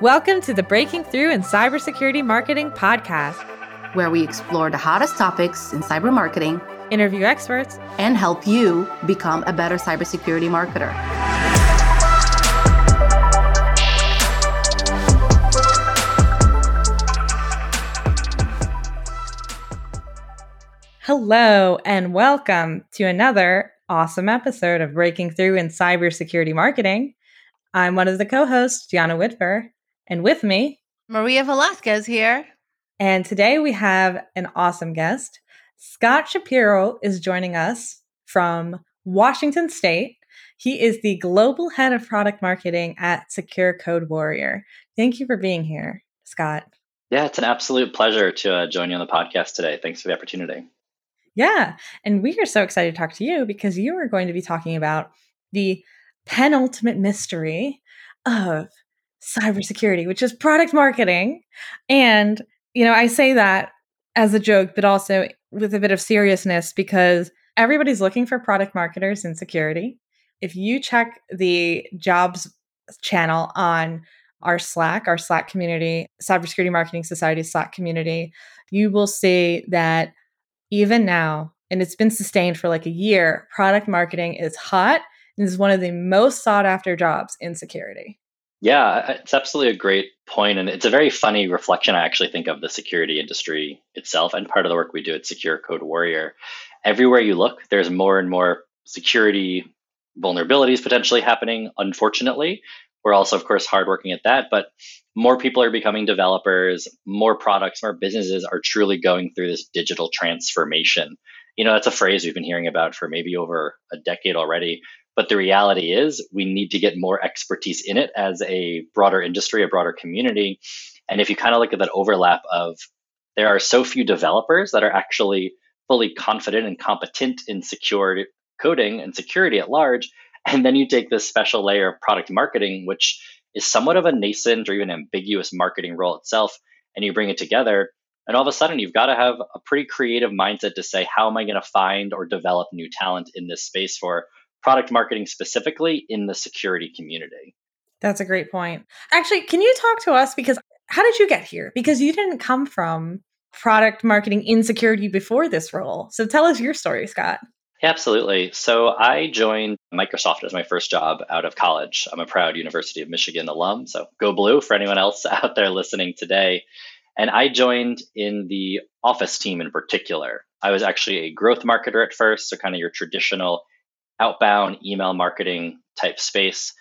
Welcome to the Breaking Through in Cybersecurity Marketing podcast, where we explore the hottest topics in cyber marketing, interview experts, and help you become a better cybersecurity marketer. Hello, and welcome to another awesome episode of Breaking Through in Cybersecurity Marketing. I'm one of the co hosts, Gianna Whitver, and with me, Maria Velasquez here. And today we have an awesome guest. Scott Shapiro is joining us from Washington State. He is the global head of product marketing at Secure Code Warrior. Thank you for being here, Scott. Yeah, it's an absolute pleasure to uh, join you on the podcast today. Thanks for the opportunity. Yeah. And we are so excited to talk to you because you are going to be talking about the penultimate mystery of cybersecurity, which is product marketing. And, you know, I say that as a joke, but also with a bit of seriousness because everybody's looking for product marketers in security. If you check the jobs channel on our Slack, our Slack community, Cybersecurity Marketing Society Slack community, you will see that even now, and it's been sustained for like a year, product marketing is hot and is one of the most sought after jobs in security. Yeah, it's absolutely a great point, and it's a very funny reflection. I actually think of the security industry itself, and part of the work we do at Secure Code Warrior. Everywhere you look, there's more and more security vulnerabilities potentially happening. Unfortunately, we're also, of course, hardworking at that, but more people are becoming developers. More products, more businesses are truly going through this digital transformation. You know, that's a phrase we've been hearing about for maybe over a decade already. But the reality is, we need to get more expertise in it as a broader industry, a broader community. And if you kind of look at that overlap of there are so few developers that are actually fully confident and competent in secure coding and security at large, and then you take this special layer of product marketing, which is somewhat of a nascent or even ambiguous marketing role itself, and you bring it together. And all of a sudden, you've got to have a pretty creative mindset to say, how am I going to find or develop new talent in this space for product marketing specifically in the security community. That's a great point. Actually, can you talk to us because how did you get here? Because you didn't come from product marketing in security before this role. So tell us your story, Scott. Absolutely. So I joined Microsoft as my first job out of college. I'm a proud University of Michigan alum. So go blue for anyone else out there listening today. And I joined in the office team in particular. I was actually a growth marketer at first, so kind of your traditional outbound email marketing type space.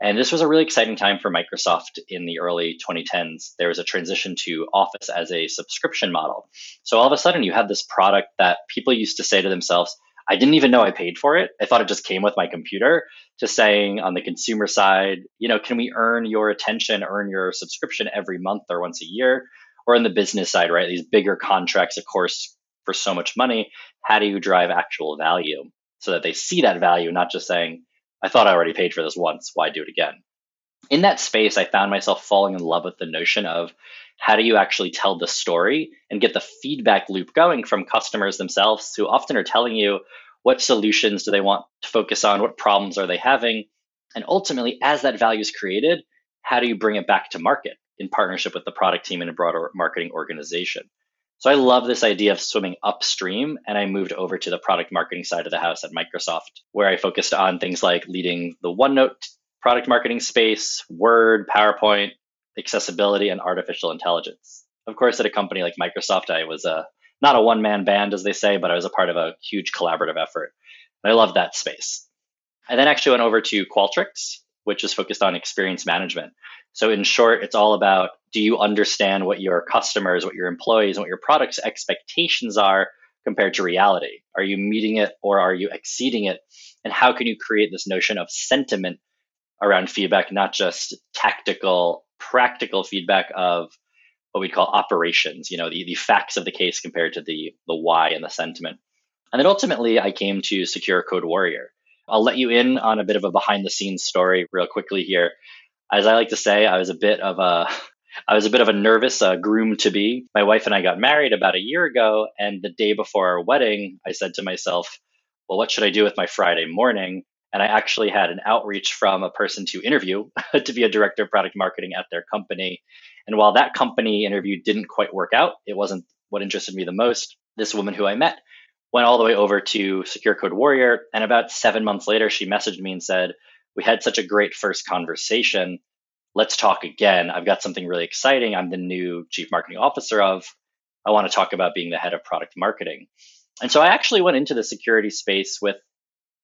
And this was a really exciting time for Microsoft in the early 2010s. There was a transition to Office as a subscription model. So all of a sudden, you had this product that people used to say to themselves, I didn't even know I paid for it. I thought it just came with my computer, to saying on the consumer side, you know, can we earn your attention, earn your subscription every month or once a year? Or in the business side, right? These bigger contracts, of course, for so much money, how do you drive actual value? So that they see that value, not just saying, I thought I already paid for this once, why do it again? In that space, I found myself falling in love with the notion of how do you actually tell the story and get the feedback loop going from customers themselves who often are telling you what solutions do they want to focus on, what problems are they having, and ultimately, as that value is created, how do you bring it back to market in partnership with the product team and a broader marketing organization? So I love this idea of swimming upstream. And I moved over to the product marketing side of the house at Microsoft, where I focused on things like leading the OneNote product marketing space, Word, PowerPoint, accessibility, and artificial intelligence. Of course, at a company like Microsoft, I was a not a one man band, as they say, but I was a part of a huge collaborative effort. And I love that space. I then actually went over to Qualtrics, which is focused on experience management. So, in short, it's all about do you understand what your customers, what your employees, what your products' expectations are compared to reality? Are you meeting it or are you exceeding it? And how can you create this notion of sentiment around feedback, not just tactical, practical feedback of what we call operations, you know, the, the facts of the case compared to the, the why and the sentiment. And then ultimately, I came to Secure Code Warrior. I'll let you in on a bit of a behind the scenes story real quickly here as I like to say, I was a bit of a I was a bit of a nervous uh, groom to be. My wife and I got married about a year ago, and the day before our wedding, I said to myself, "Well, what should I do with my Friday morning?" And I actually had an outreach from a person to interview to be a director of product marketing at their company. And while that company interview didn't quite work out, it wasn't what interested me the most. This woman who I met went all the way over to Secure Code Warrior. And about seven months later, she messaged me and said, We had such a great first conversation. Let's talk again. I've got something really exciting. I'm the new chief marketing officer of. I want to talk about being the head of product marketing. And so I actually went into the security space with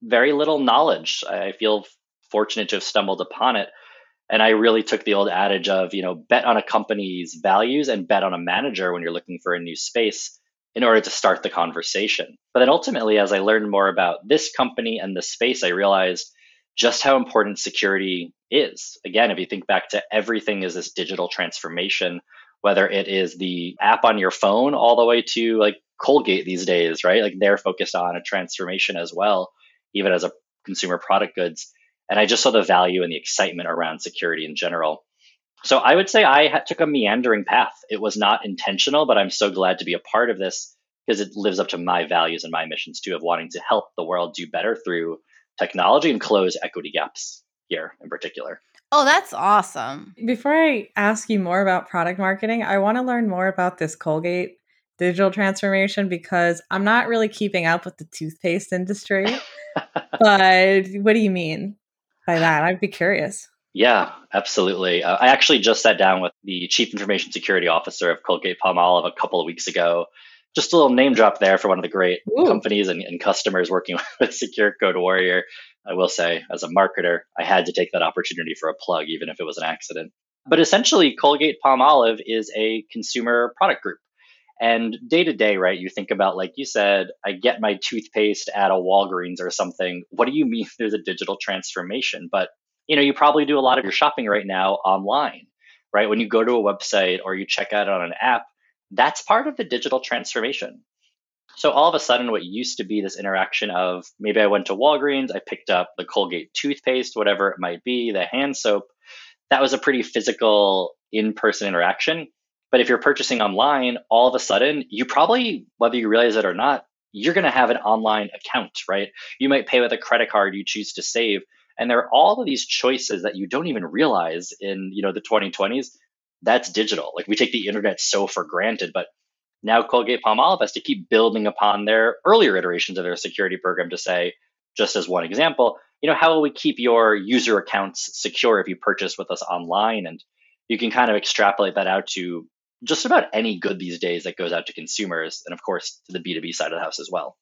very little knowledge. I feel fortunate to have stumbled upon it. And I really took the old adage of, you know, bet on a company's values and bet on a manager when you're looking for a new space in order to start the conversation. But then ultimately, as I learned more about this company and the space, I realized just how important security is. Again, if you think back to everything is this digital transformation, whether it is the app on your phone all the way to like Colgate these days, right? Like they're focused on a transformation as well, even as a consumer product goods. And I just saw the value and the excitement around security in general. So I would say I took a meandering path. It was not intentional, but I'm so glad to be a part of this because it lives up to my values and my missions too of wanting to help the world do better through technology and close equity gaps here in particular. Oh, that's awesome. Before I ask you more about product marketing, I want to learn more about this Colgate digital transformation because I'm not really keeping up with the toothpaste industry. but what do you mean by that? I'd be curious. Yeah, absolutely. Uh, I actually just sat down with the chief information security officer of Colgate Palmolive a couple of weeks ago. Just a little name drop there for one of the great Ooh. companies and, and customers working with Secure Code Warrior. I will say, as a marketer, I had to take that opportunity for a plug, even if it was an accident. But essentially, Colgate Palmolive is a consumer product group. And day to day, right, you think about, like you said, I get my toothpaste at a Walgreens or something. What do you mean there's a digital transformation? But, you know, you probably do a lot of your shopping right now online, right? When you go to a website or you check out on an app, that's part of the digital transformation. So all of a sudden, what used to be this interaction of maybe I went to Walgreens, I picked up the Colgate toothpaste, whatever it might be, the hand soap, that was a pretty physical in person interaction. But if you're purchasing online, all of a sudden, you probably, whether you realize it or not, you're going to have an online account, right? You might pay with a credit card you choose to save. And there are all of these choices that you don't even realize in, you know, the 2020s. That's digital. Like we take the internet so for granted, but now Colgate Palmolive has to keep building upon their earlier iterations of their security program to say, just as one example, you know, how will we keep your user accounts secure if you purchase with us online? And you can kind of extrapolate that out to just about any good these days that goes out to consumers and of course to the b2b side of the house as well.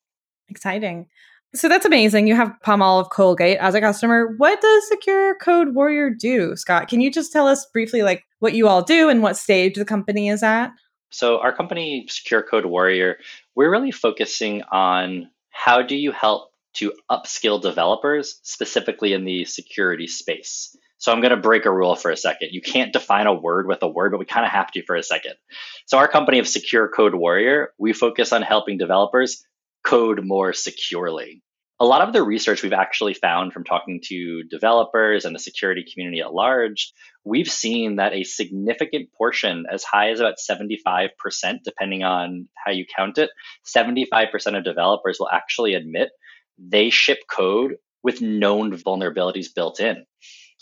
Exciting. So that's amazing. You have palmolive colgate as a customer. What does secure code warrior do scott? Can you just tell us briefly like what you all do and what stage the company is at so our company secure code warrior we're really focusing on how do you help to upskill developers specifically in the security space so I'm going to break a rule for a second. You can't define a word with a word, but we kind of have to for a second. So our company of Secure Code Warrior, we focus on helping developers code more securely. A lot of the research we've actually found from talking to developers and the security community at large, we've seen that a significant portion, as high as about 75%, depending on how you count it, 75% of developers will actually admit they ship code with known vulnerabilities built in.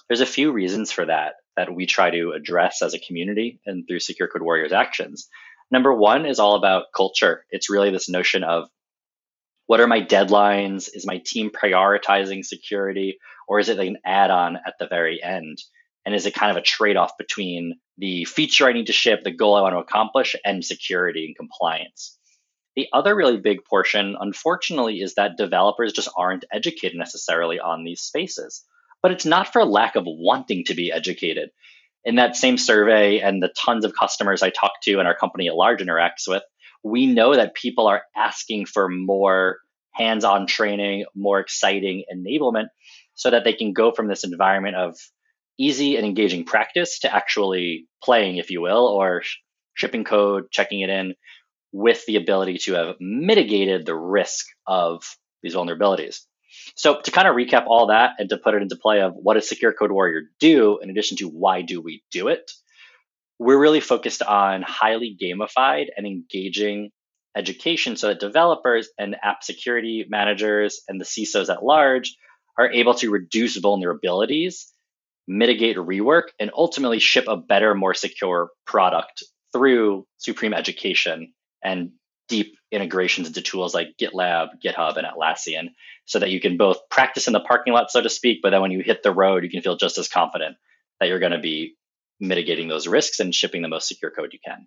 There's a few reasons for that that we try to address as a community and through Secure Code Warriors actions. Number one is all about culture. It's really this notion of what are my deadlines? Is my team prioritizing security or is it like an add on at the very end? And is it kind of a trade off between the feature I need to ship, the goal I want to accomplish, and security and compliance? The other really big portion, unfortunately, is that developers just aren't educated necessarily on these spaces but it's not for lack of wanting to be educated. In that same survey and the tons of customers I talk to and our company at large interacts with, we know that people are asking for more hands on training, more exciting enablement so that they can go from this environment of easy and engaging practice to actually playing, if you will, or shipping code, checking it in with the ability to have mitigated the risk of these vulnerabilities. So to kind of recap all that and to put it into play of what does Secure Code Warrior do in addition to why do we do it, we're really focused on highly gamified and engaging education so that developers and app security managers and the CISOs at large are able to reduce vulnerabilities, mitigate rework, and ultimately ship a better, more secure product through Supreme Education and deep integrations into tools like GitLab, GitHub, and Atlassian so that you can both practice in the parking lot, so to speak, but then when you hit the road, you can feel just as confident that you're going to be mitigating those risks and shipping the most secure code you can.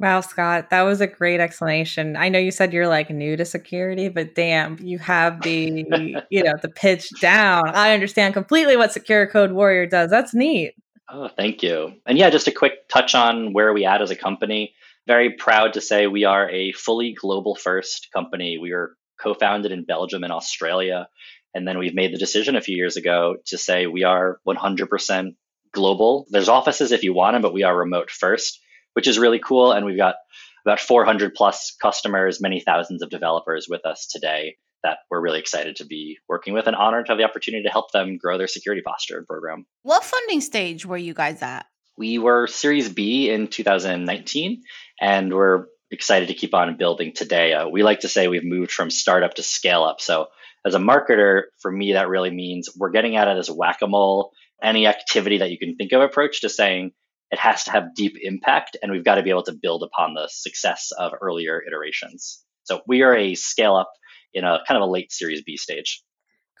Wow, Scott, that was a great explanation. I know you said you're like new to security, but damn, you have the you know the pitch down. I understand completely what Secure Code Warrior does. That's neat. Oh, thank you. And yeah, just a quick touch on where we at as a company. Very proud to say we are a fully global first company. We were co-founded in Belgium and Australia, and then we've made the decision a few years ago to say we are 100% global. There's offices if you want them, but we are remote first which is really cool. And we've got about 400 plus customers, many thousands of developers with us today that we're really excited to be working with and honored to have the opportunity to help them grow their security posture program. What funding stage were you guys at? We were Series B in 2019, and we're excited to keep on building today. Uh, we like to say we've moved from startup to scale up. So, as a marketer, for me, that really means we're getting out of this whack a mole, any activity that you can think of approach to saying, it has to have deep impact and we've got to be able to build upon the success of earlier iterations. So we are a scale up in a kind of a late series B stage.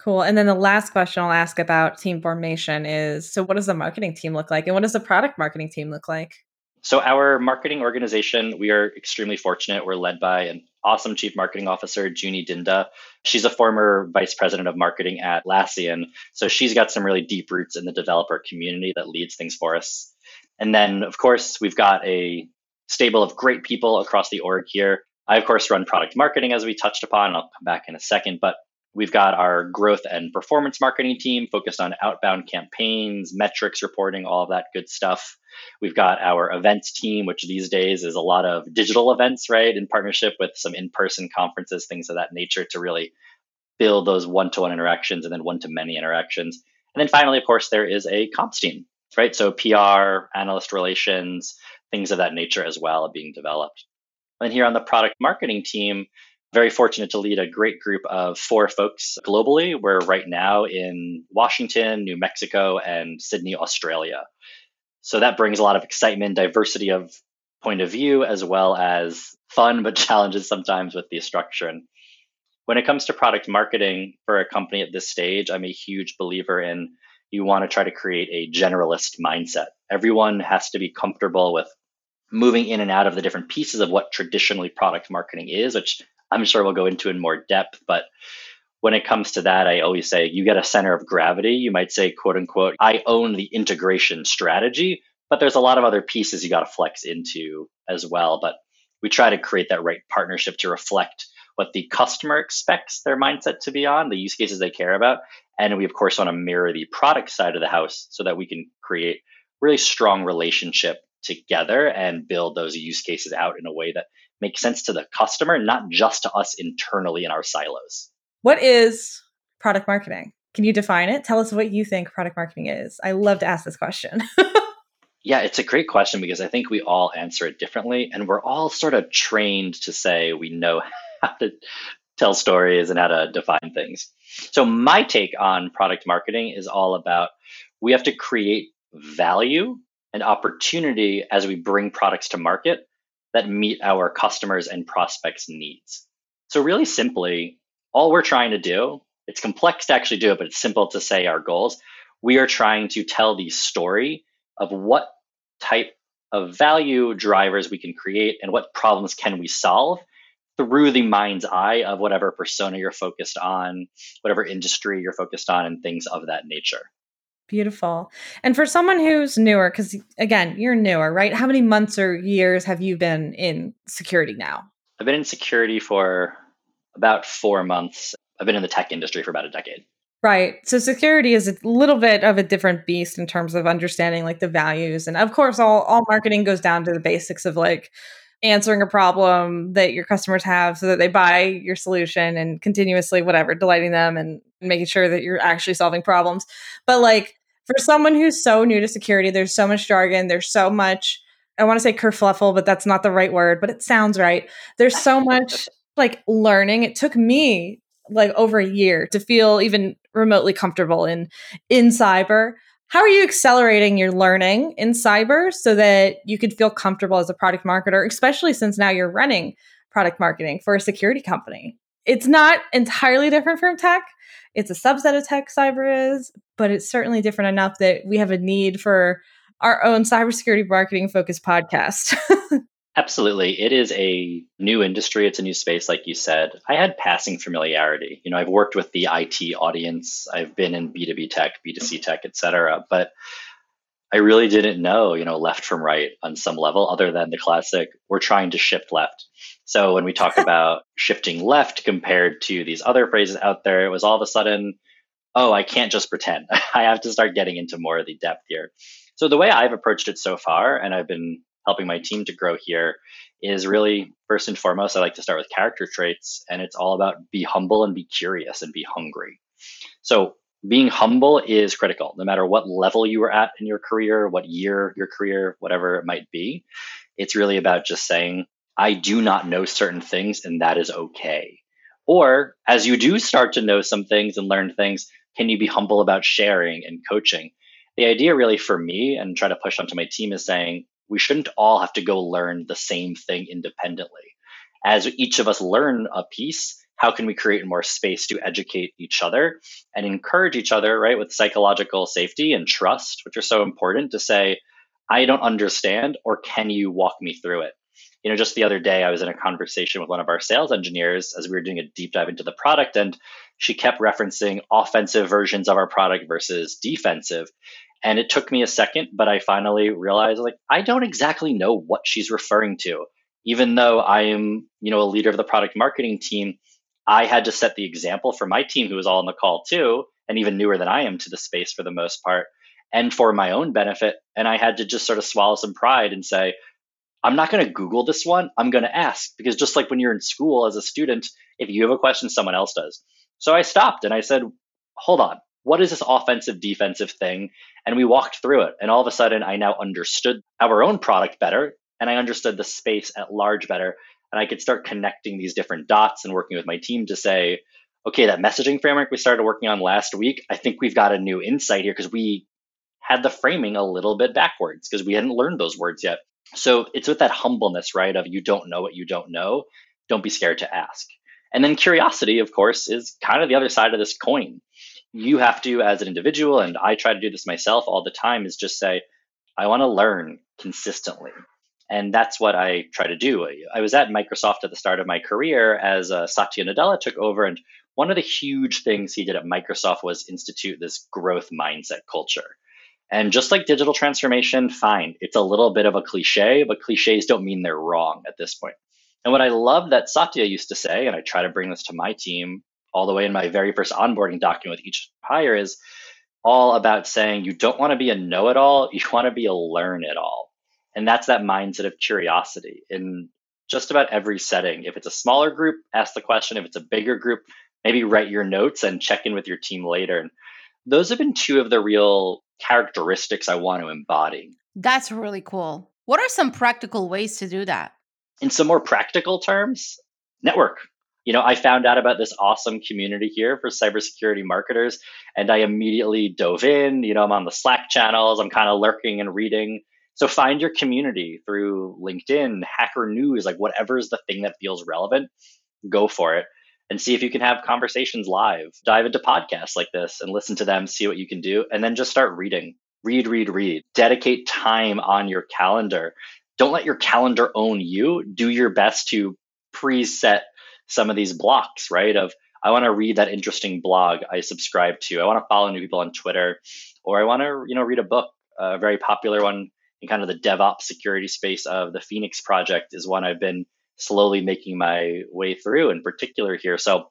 Cool. And then the last question I'll ask about team formation is so what does the marketing team look like and what does the product marketing team look like? So our marketing organization, we are extremely fortunate. We're led by an awesome chief marketing officer, Junie Dinda. She's a former vice president of marketing at Atlassian. So she's got some really deep roots in the developer community that leads things for us. And then, of course, we've got a stable of great people across the org here. I, of course, run product marketing as we touched upon. I'll come back in a second, but we've got our growth and performance marketing team focused on outbound campaigns, metrics reporting, all of that good stuff. We've got our events team, which these days is a lot of digital events, right, in partnership with some in person conferences, things of that nature to really build those one to one interactions and then one to many interactions. And then finally, of course, there is a comms team right? So PR, analyst relations, things of that nature as well are being developed. And here on the product marketing team, very fortunate to lead a great group of four folks globally. We're right now in Washington, New Mexico, and Sydney, Australia. So that brings a lot of excitement, diversity of point of view, as well as fun but challenges sometimes with the structure. And when it comes to product marketing for a company at this stage, I'm a huge believer in you want to try to create a generalist mindset. Everyone has to be comfortable with moving in and out of the different pieces of what traditionally product marketing is, which I'm sure we'll go into in more depth. But when it comes to that, I always say you get a center of gravity. You might say, quote unquote, I own the integration strategy, but there's a lot of other pieces you got to flex into as well. But we try to create that right partnership to reflect what the customer expects their mindset to be on, the use cases they care about. And we, of course, want to mirror the product side of the house so that we can create really strong relationship together and build those use cases out in a way that makes sense to the customer, not just to us internally in our silos. What is product marketing? Can you define it? Tell us what you think product marketing is. I love to ask this question. yeah, it's a great question because I think we all answer it differently and we're all sort of trained to say we know how to tell stories and how to define things. So, my take on product marketing is all about we have to create value and opportunity as we bring products to market that meet our customers and prospects' needs. So, really simply, all we're trying to do, it's complex to actually do it, but it's simple to say our goals. We are trying to tell the story of what type of value drivers we can create and what problems can we solve through the mind's eye of whatever persona you're focused on, whatever industry you're focused on, and things of that nature. Beautiful. And for someone who's newer, because again, you're newer, right? How many months or years have you been in security now? I've been in security for about four months. I've been in the tech industry for about a decade. Right. So security is a little bit of a different beast in terms of understanding like the values. And of course, all, all marketing goes down to the basics of like answering a problem that your customers have so that they buy your solution and continuously whatever delighting them and making sure that you're actually solving problems but like for someone who's so new to security there's so much jargon there's so much i want to say kerfluffle but that's not the right word but it sounds right there's so much like learning it took me like over a year to feel even remotely comfortable in in cyber. How are you accelerating your learning in cyber so that you could feel comfortable as a product marketer, especially since now you're running product marketing for a security company? It's not entirely different from tech. It's a subset of tech cyber is, but it's certainly different enough that we have a need for our own cybersecurity marketing focused podcast. Absolutely. It is a new industry. It's a new space, like you said. I had passing familiarity. You know, I've worked with the IT audience. I've been in B2B tech, B2C mm-hmm. tech, et cetera. But I really didn't know, you know, left from right on some level, other than the classic, we're trying to shift left. So when we talk about shifting left compared to these other phrases out there, it was all of a sudden, oh, I can't just pretend. I have to start getting into more of the depth here. So the way I've approached it so far, and I've been helping my team to grow here is really first and foremost, I like to start with character traits, and it's all about be humble and be curious and be hungry. So, being humble is critical, no matter what level you are at in your career, what year your career, whatever it might be. It's really about just saying, I do not know certain things, and that is okay. Or as you do start to know some things and learn things, can you be humble about sharing and coaching? The idea, really, for me, and try to push onto my team, is saying, we shouldn't all have to go learn the same thing independently. As each of us learn a piece, how can we create more space to educate each other and encourage each other, right, with psychological safety and trust, which are so important to say, I don't understand, or can you walk me through it? You know, just the other day, I was in a conversation with one of our sales engineers as we were doing a deep dive into the product, and she kept referencing offensive versions of our product versus defensive. And it took me a second, but I finally realized like I don't exactly know what she's referring to. Even though I am, you know, a leader of the product marketing team, I had to set the example for my team who was all on the call too, and even newer than I am to the space for the most part, and for my own benefit. And I had to just sort of swallow some pride and say, I'm not going to Google this one. I'm going to ask because just like when you're in school as a student, if you have a question, someone else does. So I stopped and I said, hold on, what is this offensive defensive thing? And we walked through it. And all of a sudden, I now understood our own product better and I understood the space at large better. And I could start connecting these different dots and working with my team to say, okay, that messaging framework we started working on last week, I think we've got a new insight here because we had the framing a little bit backwards because we hadn't learned those words yet. So it's with that humbleness, right? Of you don't know what you don't know. Don't be scared to ask. And then curiosity, of course, is kind of the other side of this coin. You have to as an individual and i try to do this myself all the time is just say i want to learn consistently. And that's what i try to do. I was at microsoft at the start of my career as uh, satya nadella took over and one of the huge things he did at microsoft was institute this growth mindset culture. And just like digital transformation fine it's a little bit of a cliche but cliches don't mean they're wrong at this point and what i love that satya used to say and i try to bring this to my team all the way in my very first onboarding document with each hire is all about saying you don't want to be a know it all, you want to be a learn it all. And that's that mindset of curiosity in just about every setting. If it's a smaller group, ask the question. If it's a bigger group, maybe write your notes and check in with your team later. And those have been two of the real characteristics I want to embody. That's really cool. What are some practical ways to do that? In some more practical terms, network you know, I found out about this awesome community here for cybersecurity marketers, and I immediately dove in. You know, I'm on the Slack channels, I'm kind of lurking and reading. So find your community through LinkedIn, Hacker News, like whatever is the thing that feels relevant, go for it and see if you can have conversations live. Dive into podcasts like this and listen to them, see what you can do, and then just start reading. Read, read, read. Dedicate time on your calendar. Don't let your calendar own you. Do your best to preset some of these blocks, right? Of I want to read that interesting blog I subscribe to. I want to follow new people on Twitter, or I want to, you know, read a book. A very popular one in kind of the DevOps security space of the Phoenix Project is one I've been slowly making my way through, in particular here. So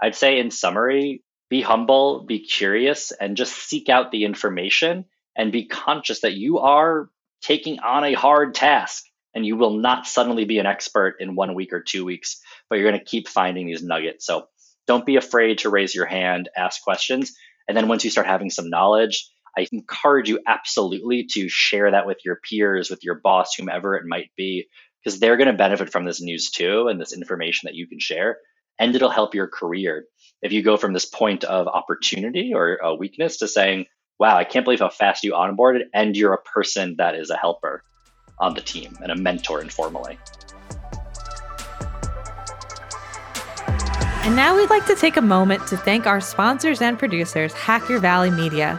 I'd say, in summary, be humble, be curious, and just seek out the information and be conscious that you are taking on a hard task and you will not suddenly be an expert in one week or two weeks, but you're going to keep finding these nuggets. So don't be afraid to raise your hand, ask questions. And then once you start having some knowledge, I encourage you absolutely to share that with your peers, with your boss, whomever it might be, because they're going to benefit from this news too and this information that you can share. And it'll help your career. if you go from this point of opportunity or a weakness to saying, wow, I can't believe how fast you onboarded, and you're a person that is a helper on the team and a mentor informally. And now we'd like to take a moment to thank our sponsors and producers, Hacker Valley Media.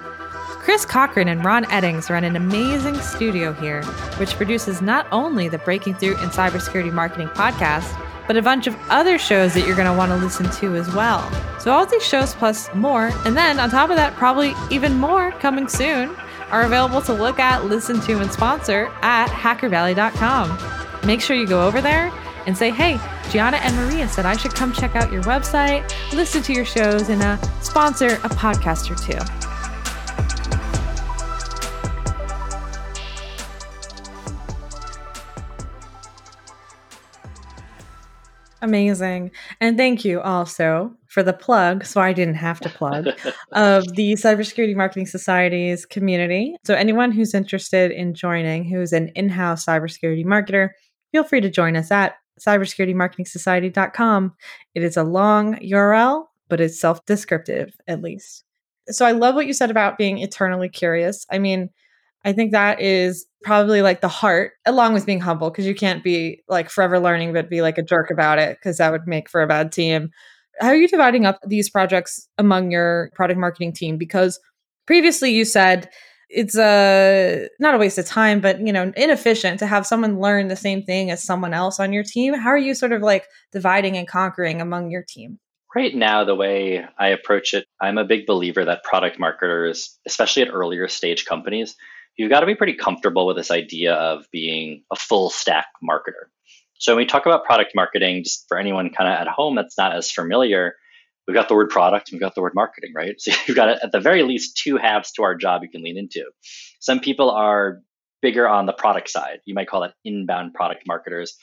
Chris Cochran and Ron Eddings run an amazing studio here, which produces not only the Breaking Through in Cybersecurity Marketing podcast, but a bunch of other shows that you're going to want to listen to as well. So, all these shows plus more, and then on top of that, probably even more coming soon, are available to look at, listen to, and sponsor at hackervalley.com. Make sure you go over there and say, hey, Gianna and Maria said I should come check out your website, listen to your shows, and uh, sponsor a podcast or two. Amazing. And thank you also for the plug, so I didn't have to plug, of the Cybersecurity Marketing Society's community. So, anyone who's interested in joining, who's an in house cybersecurity marketer, feel free to join us at cybersecuritymarketingsociety.com. It is a long URL, but it's self descriptive at least. So, I love what you said about being eternally curious. I mean, I think that is probably like the heart, along with being humble, because you can't be like forever learning, but be like a jerk about it, because that would make for a bad team. How are you dividing up these projects among your product marketing team? Because previously you said it's a not a waste of time, but you know, inefficient to have someone learn the same thing as someone else on your team. How are you sort of like dividing and conquering among your team? Right now, the way I approach it, I'm a big believer that product marketers, especially at earlier stage companies, you've got to be pretty comfortable with this idea of being a full stack marketer. So when we talk about product marketing, just for anyone kind of at home that's not as familiar, we've got the word product and we've got the word marketing, right? So you've got at the very least two halves to our job you can lean into. Some people are bigger on the product side. You might call it inbound product marketers,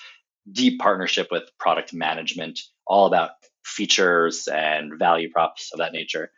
deep partnership with product management, all about features and value props of that nature.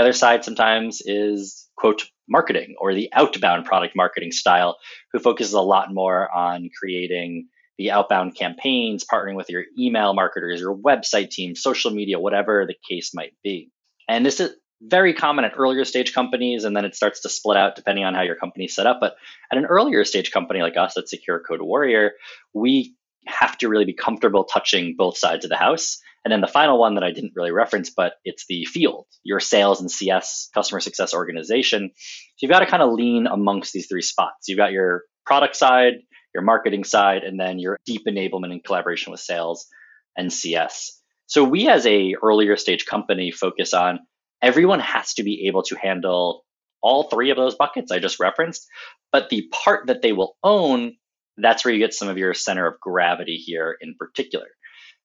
The other side sometimes is quote marketing or the outbound product marketing style, who focuses a lot more on creating the outbound campaigns, partnering with your email marketers, your website team, social media, whatever the case might be. And this is very common at earlier stage companies, and then it starts to split out depending on how your company's set up. But at an earlier stage company like us at Secure Code Warrior, we have to really be comfortable touching both sides of the house and then the final one that I didn't really reference, but it's the field, your sales and CS, customer success organization. So you've got to kind of lean amongst these three spots. You've got your product side, your marketing side, and then your deep enablement and collaboration with sales and CS. So we as a earlier stage company focus on everyone has to be able to handle all three of those buckets I just referenced, but the part that they will own, that's where you get some of your center of gravity here in particular.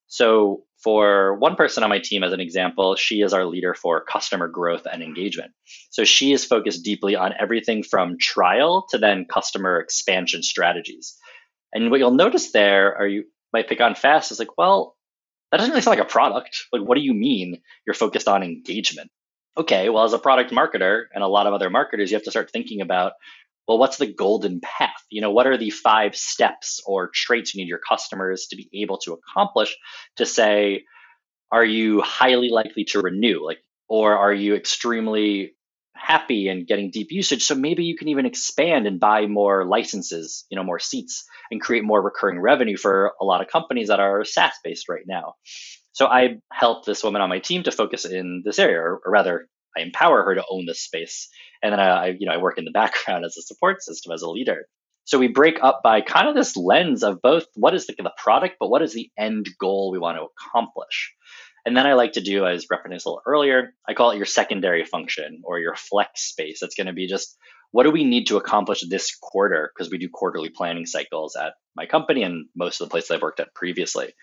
So, for one person on my team, as an example, she is our leader for customer growth and engagement. So, she is focused deeply on everything from trial to then customer expansion strategies. And what you'll notice there, or you might pick on fast, is like, well, that doesn't really sound like a product. Like, what do you mean you're focused on engagement? Okay, well, as a product marketer and a lot of other marketers, you have to start thinking about well, what's the golden path? You know, what are the five steps or traits you need your customers to be able to accomplish to say, are you highly likely to renew? Like, or are you extremely happy and getting deep usage? So maybe you can even expand and buy more licenses, you know, more seats and create more recurring revenue for a lot of companies that are SaaS based right now. So I helped this woman on my team to focus in this area, or, or rather, I empower her to own this space and then I, you know, I work in the background as a support system as a leader. So we break up by kind of this lens of both what is the, the product, but what is the end goal we want to accomplish. And then I like to do, as referenced a little earlier, I call it your secondary function or your flex space. That's going to be just what do we need to accomplish this quarter? Because we do quarterly planning cycles at my company and most of the places I've worked at previously.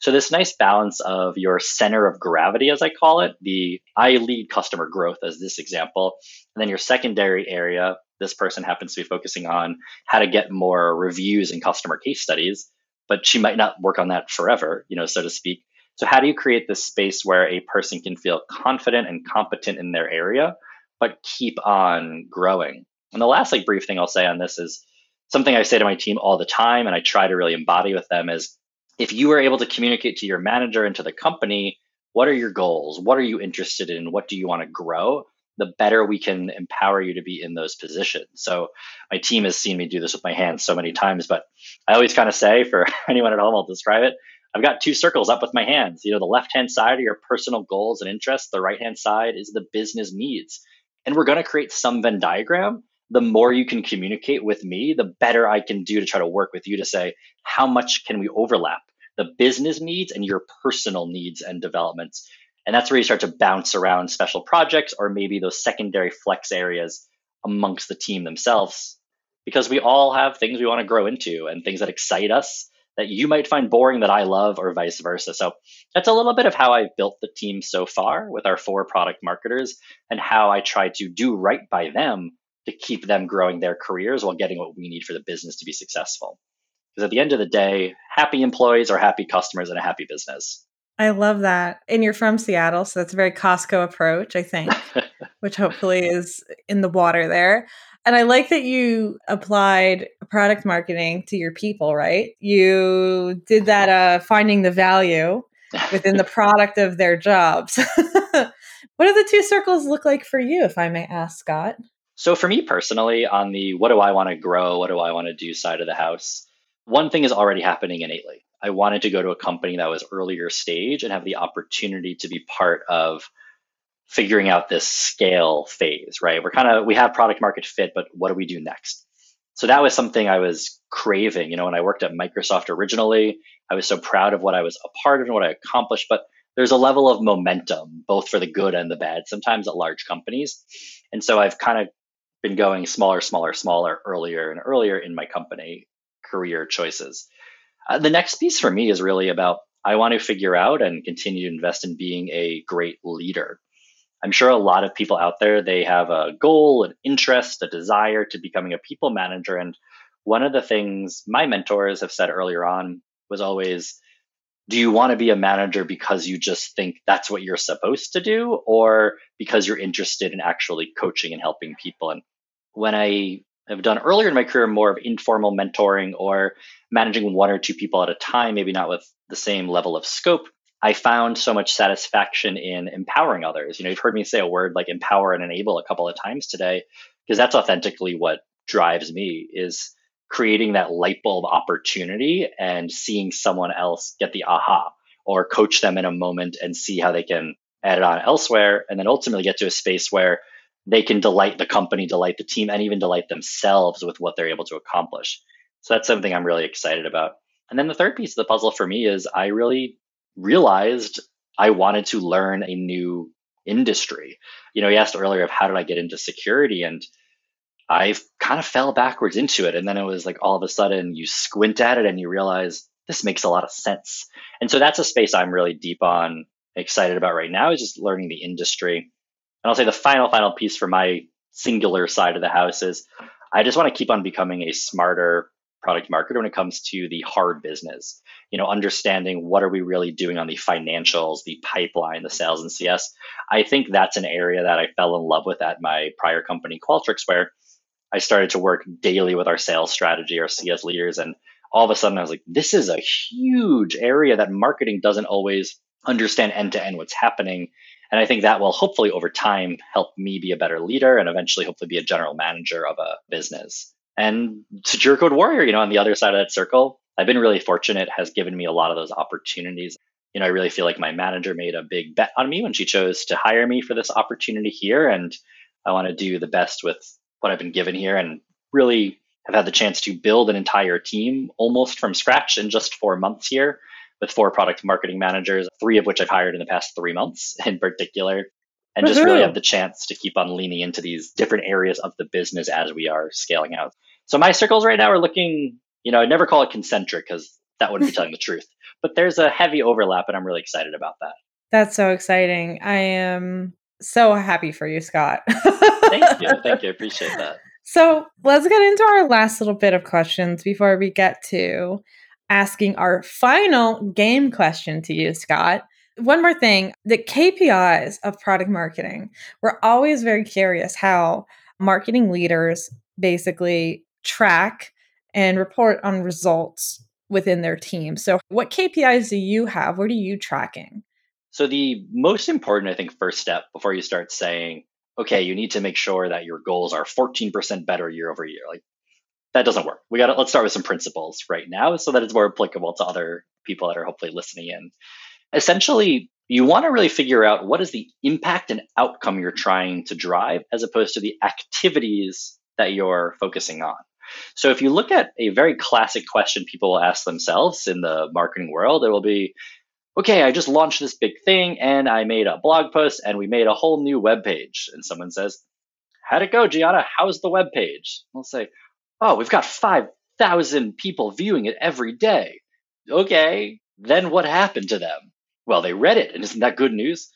So this nice balance of your center of gravity, as I call it, the I lead customer growth as this example, and then your secondary area, this person happens to be focusing on how to get more reviews and customer case studies, but she might not work on that forever, you know, so to speak. So how do you create this space where a person can feel confident and competent in their area, but keep on growing? And the last like brief thing I'll say on this is something I say to my team all the time, and I try to really embody with them is if you are able to communicate to your manager and to the company what are your goals? What are you interested in? What do you want to grow? The better we can empower you to be in those positions. So, my team has seen me do this with my hands so many times, but I always kind of say for anyone at home, I'll describe it. I've got two circles up with my hands. You know, the left hand side are your personal goals and interests, the right hand side is the business needs. And we're going to create some Venn diagram. The more you can communicate with me, the better I can do to try to work with you to say, how much can we overlap? the business needs and your personal needs and developments. And that's where you start to bounce around special projects or maybe those secondary flex areas amongst the team themselves. Because we all have things we want to grow into and things that excite us that you might find boring that I love, or vice versa. So that's a little bit of how I've built the team so far with our four product marketers and how I try to do right by them to keep them growing their careers while getting what we need for the business to be successful. Because at the end of the day, happy employees are happy customers and a happy business. I love that. And you're from Seattle, so that's a very Costco approach, I think, which hopefully is in the water there. And I like that you applied product marketing to your people, right? You did that uh, finding the value within the product of their jobs. what do the two circles look like for you, if I may ask, Scott? So, for me personally, on the what do I want to grow, what do I want to do side of the house, one thing is already happening innately. I wanted to go to a company that was earlier stage and have the opportunity to be part of figuring out this scale phase, right? We're kind of we have product market fit, but what do we do next? So that was something I was craving. You know, when I worked at Microsoft originally, I was so proud of what I was a part of and what I accomplished, but there's a level of momentum, both for the good and the bad, sometimes at large companies. And so I've kind of been going smaller, smaller, smaller earlier and earlier in my company career choices. Uh, the next piece for me is really about I want to figure out and continue to invest in being a great leader. I'm sure a lot of people out there they have a goal, an interest, a desire to becoming a people manager and one of the things my mentors have said earlier on was always do you want to be a manager because you just think that's what you're supposed to do or because you're interested in actually coaching and helping people and when i have done earlier in my career more of informal mentoring or managing one or two people at a time, maybe not with the same level of scope. I found so much satisfaction in empowering others. You know, you've heard me say a word like empower and enable a couple of times today, because that's authentically what drives me is creating that light bulb opportunity and seeing someone else get the aha or coach them in a moment and see how they can add it on elsewhere and then ultimately get to a space where they can delight the company, delight the team, and even delight themselves with what they're able to accomplish. So that's something I'm really excited about. And then the third piece of the puzzle for me is I really realized I wanted to learn a new industry. You know, he asked earlier of how did I get into security and I kind of fell backwards into it. And then it was like all of a sudden you squint at it and you realize this makes a lot of sense. And so that's a space I'm really deep on, excited about right now is just learning the industry. And I'll say the final, final piece for my singular side of the house is I just want to keep on becoming a smarter product marketer when it comes to the hard business. You know, understanding what are we really doing on the financials, the pipeline, the sales and CS. I think that's an area that I fell in love with at my prior company, Qualtrics, where I started to work daily with our sales strategy, our CS leaders, and all of a sudden I was like, this is a huge area that marketing doesn't always understand end to end what's happening and I think that will hopefully over time help me be a better leader and eventually hopefully be a general manager of a business. And Secure Code Warrior, you know, on the other side of that circle, I've been really fortunate, has given me a lot of those opportunities. You know, I really feel like my manager made a big bet on me when she chose to hire me for this opportunity here. And I want to do the best with what I've been given here and really have had the chance to build an entire team almost from scratch in just four months here with four product marketing managers, three of which I've hired in the past three months in particular, and just really have the chance to keep on leaning into these different areas of the business as we are scaling out. So my circles right now are looking, you know, I never call it concentric because that wouldn't be telling the truth, but there's a heavy overlap and I'm really excited about that. That's so exciting. I am so happy for you, Scott. thank you. Thank you. I appreciate that. So let's get into our last little bit of questions before we get to asking our final game question to you, Scott. One more thing the KPIs of product marketing, we're always very curious how marketing leaders basically track and report on results within their team. So, what KPIs do you have? What are you tracking? So, the most important, I think, first step before you start saying, okay, you need to make sure that your goals are 14% better year over year. Like, that doesn't work. We got to let's start with some principles right now so that it's more applicable to other people that are hopefully listening in. Essentially, you want to really figure out what is the impact and outcome you're trying to drive as opposed to the activities that you're focusing on. So if you look at a very classic question people will ask themselves in the marketing world, it will be, okay, I just launched this big thing and I made a blog post and we made a whole new web page. And someone says, How'd it go, Gianna? How's the web page? I'll say, Oh, we've got 5,000 people viewing it every day. Okay, then what happened to them? Well, they read it, and isn't that good news?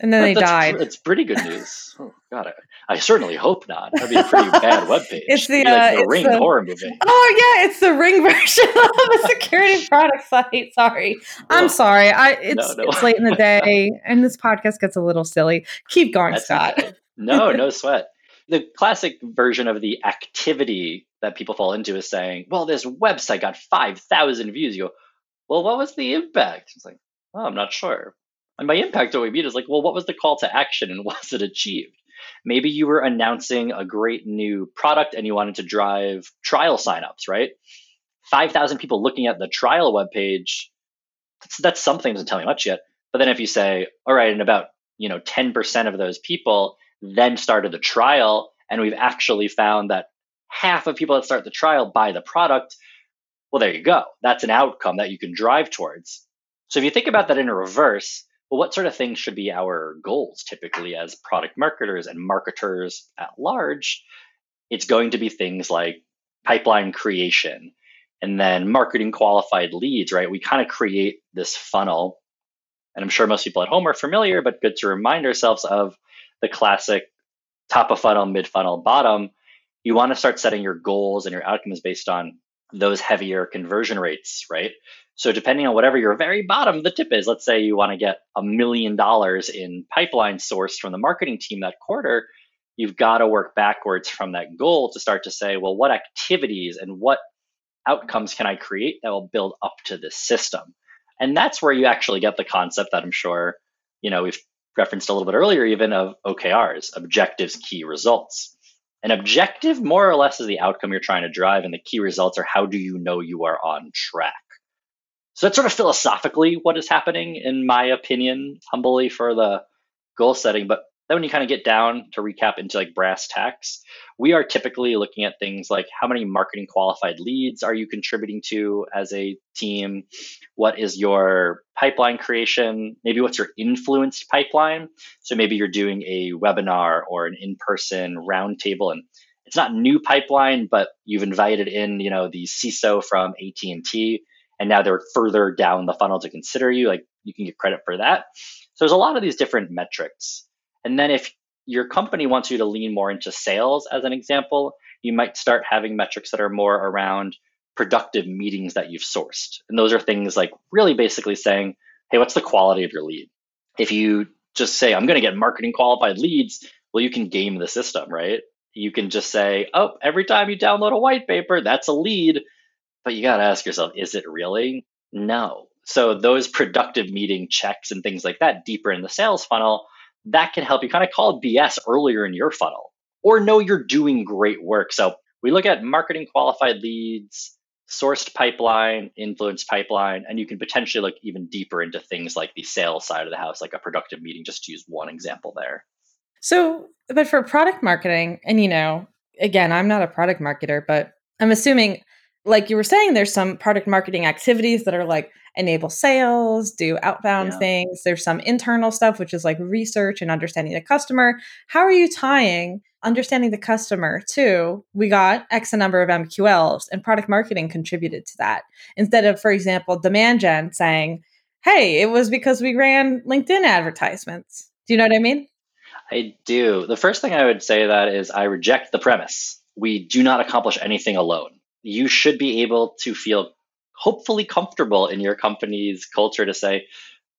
And then they died. pr- It's pretty good news. Oh God, I, I certainly hope not. That'd be a pretty bad webpage. It's the, like uh, the it's Ring the- horror movie. Oh yeah, it's the ring version of a security product site. Sorry, I'm Oh. sorry. I it's no. it's late in the day, and this podcast gets a little silly. Keep going, That's Scott. No, no sweat. The classic version of the activity that people fall into is saying, "Well, this website got five thousand views." You go, "Well, what was the impact?" It's like, "Oh, I'm not sure." And by impact, what we mean is like, "Well, what was the call to action and was it achieved?" Maybe you were announcing a great new product and you wanted to drive trial signups, right? Five thousand people looking at the trial webpage. That's, that's something doesn't tell me much yet. But then if you say, "All right," and about you know ten percent of those people then started the trial, and we've actually found that half of people that start the trial buy the product. Well, there you go. That's an outcome that you can drive towards. So if you think about that in a reverse, well, what sort of things should be our goals typically as product marketers and marketers at large? It's going to be things like pipeline creation and then marketing qualified leads, right? We kind of create this funnel. And I'm sure most people at home are familiar, but good to remind ourselves of the classic top of funnel, mid funnel, bottom. You want to start setting your goals and your outcomes based on those heavier conversion rates, right? So depending on whatever your very bottom the tip is, let's say you want to get a million dollars in pipeline sourced from the marketing team that quarter, you've got to work backwards from that goal to start to say, well, what activities and what outcomes can I create that will build up to this system? And that's where you actually get the concept that I'm sure, you know, we've referenced a little bit earlier, even of OKRs, objectives, key results. An objective, more or less, is the outcome you're trying to drive, and the key results are how do you know you are on track. So that's sort of philosophically what is happening, in my opinion, humbly for the goal setting. But then when you kind of get down to recap into like brass tacks, we are typically looking at things like how many marketing qualified leads are you contributing to as a team? What is your pipeline creation? Maybe what's your influenced pipeline? So maybe you're doing a webinar or an in-person roundtable and it's not new pipeline, but you've invited in, you know, the CISO from AT&T and now they're further down the funnel to consider you. Like you can get credit for that. So there's a lot of these different metrics. And then if your company wants you to lean more into sales, as an example, you might start having metrics that are more around productive meetings that you've sourced. And those are things like really basically saying, hey, what's the quality of your lead? If you just say, I'm going to get marketing qualified leads, well, you can game the system, right? You can just say, oh, every time you download a white paper, that's a lead. But you got to ask yourself, is it really? No. So those productive meeting checks and things like that deeper in the sales funnel that can help you kind of call BS earlier in your funnel or know you're doing great work. So we look at marketing qualified leads, sourced pipeline, influence pipeline, and you can potentially look even deeper into things like the sales side of the house, like a productive meeting, just to use one example there. So, but for product marketing, and you know, again, I'm not a product marketer, but I'm assuming, like you were saying, there's some product marketing activities that are like enable sales, do outbound Yeah. things. There's some internal stuff, which is like research and understanding the customer. How are you tying understanding the customer to we got X number of MQLs and product marketing contributed to that instead of, for example, demand gen saying, hey, it was because we ran LinkedIn advertisements. Do you know what I mean? I do. The first thing I would say that is I reject the premise. We do not accomplish anything alone. You should be able to feel hopefully comfortable in your company's culture to say,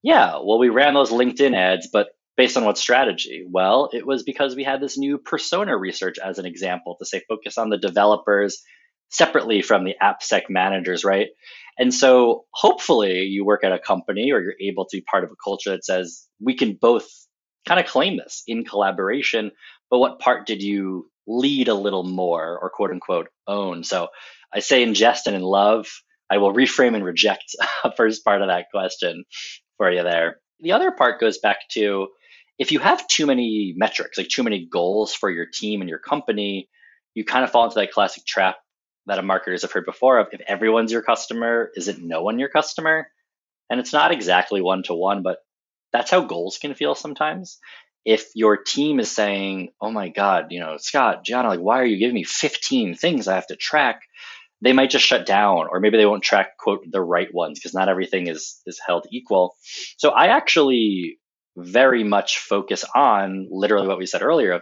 yeah, well, we ran those LinkedIn ads, but based on what strategy? Well, it was because we had this new persona research as an example to say focus on the developers separately from the AppSec managers, right? And so hopefully you work at a company or you're able to be part of a culture that says we can both kind of claim this in collaboration, but what part did you lead a little more or quote unquote own? So I say ingest and in love, I will reframe and reject a first part of that question for you there. The other part goes back to if you have too many metrics, like too many goals for your team and your company, you kind of fall into that classic trap that marketers have heard before of if everyone's your customer, isn't no one your customer? And it's not exactly one to one, but that's how goals can feel sometimes. If your team is saying, oh my God, you know, Scott, Gianna, like, why are you giving me 15 things I have to track? They might just shut down, or maybe they won't track, quote, the right ones, because not everything is, is held equal. So I actually very much focus on literally what we said earlier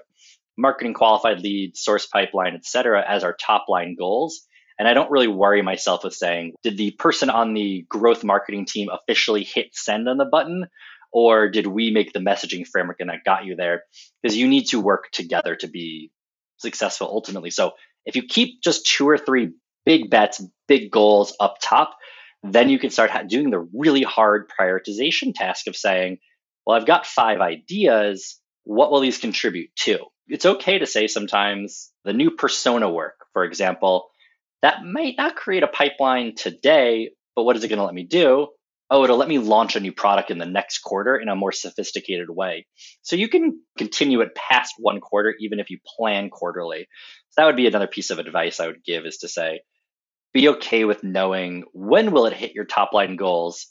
marketing qualified leads, source pipeline, et cetera, as our top line goals. And I don't really worry myself with saying, did the person on the growth marketing team officially hit send on the button? Or did we make the messaging framework and that got you there? Because you need to work together to be successful ultimately. So if you keep just two or three big bets, big goals up top, then you can start doing the really hard prioritization task of saying, well, I've got five ideas. What will these contribute to? it's okay to say sometimes the new persona work, for example, that might not create a pipeline today, but what is it going to let me do? Oh, it'll let me launch a new product in the next quarter in a more sophisticated way. So you can continue it past one quarter, even if you plan quarterly. So that would be another piece of advice I would give is to say, be okay with knowing when will it hit your top line goals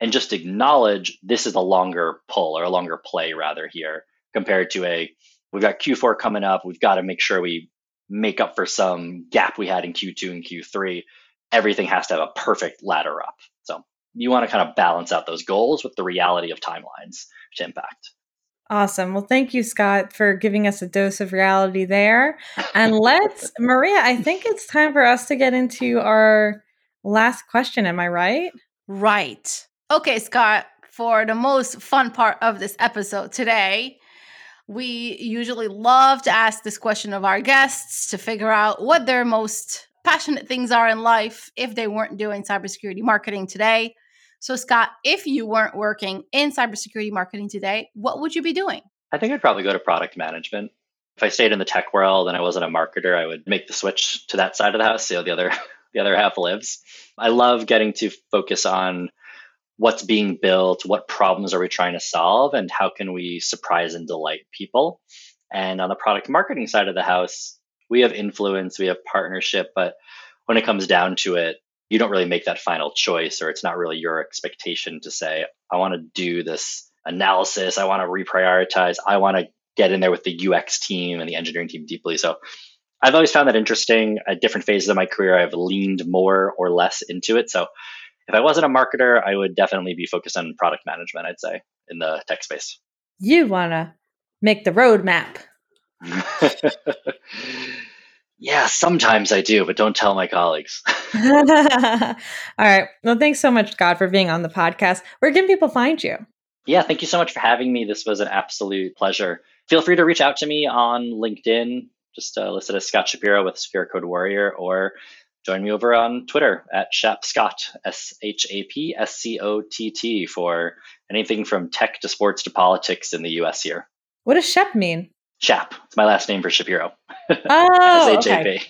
and just acknowledge this is a longer pull or a longer play rather here compared to a we've got Q4 coming up. We've got to make sure we make up for some gap we had in Q2 and Q3. Everything has to have a perfect ladder up. So you want to kind of balance out those goals with the reality of timelines to impact. Awesome. Well, thank you, Scott, for giving us a dose of reality there. And let's, Maria, I think it's time for us to get into our last question. Am I right? Right. Okay, Scott, for the most fun part of this episode today, we usually love to ask this question of our guests to figure out what their most passionate things are in life if they weren't doing cybersecurity marketing today. So, Scott, if you weren't working in cybersecurity marketing today, what would you be doing? I think I'd probably go to product management. If I stayed in the tech world and I wasn't a marketer, I would make the switch to that side of the house. So the other the other half lives. I love getting to focus on what's being built, what problems are we trying to solve, and how can we surprise and delight people. And on the product marketing side of the house, we have influence, we have partnership, but when it comes down to it, you don't really make that final choice, or it's not really your expectation to say, I want to do this analysis, I want to reprioritize, I want to get in there with the UX team and the engineering team deeply. So I've always found that interesting. At different phases of my career, I've leaned more or less into it. So if I wasn't a marketer, I would definitely be focused on product management, I'd say, in the tech space. You want to make the roadmap. yeah, sometimes I do, but don't tell my colleagues. All right. Well, thanks so much, Scott, for being on the podcast. Where can people find you? Yeah, thank you so much for having me. This was an absolute pleasure. Feel free to reach out to me on LinkedIn, just uh, listed as Scott Shapiro with Secure Code Warrior, or join me over on Twitter at Shap Scott, S H A P S C O T T, for anything from tech to sports to politics in the US here. What does Shep mean? Shap. It's my last name for Shapiro. Oh, okay.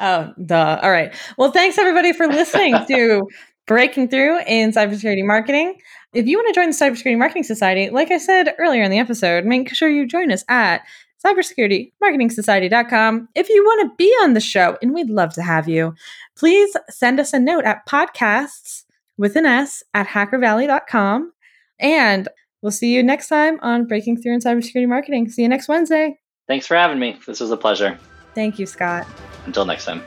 Oh, duh. All right. Well, thanks everybody for listening to Breaking Through in Cybersecurity Marketing. If you want to join the Cybersecurity Marketing Society, like I said earlier in the episode, make sure you join us at cybersecuritymarketingsociety.com. If you want to be on the show, and we'd love to have you, please send us a note at podcasts with an S at hackervalley.com. And we'll see you next time on Breaking Through in Cybersecurity Marketing. See you next Wednesday. Thanks for having me. This was a pleasure. Thank you, Scott. Until next time.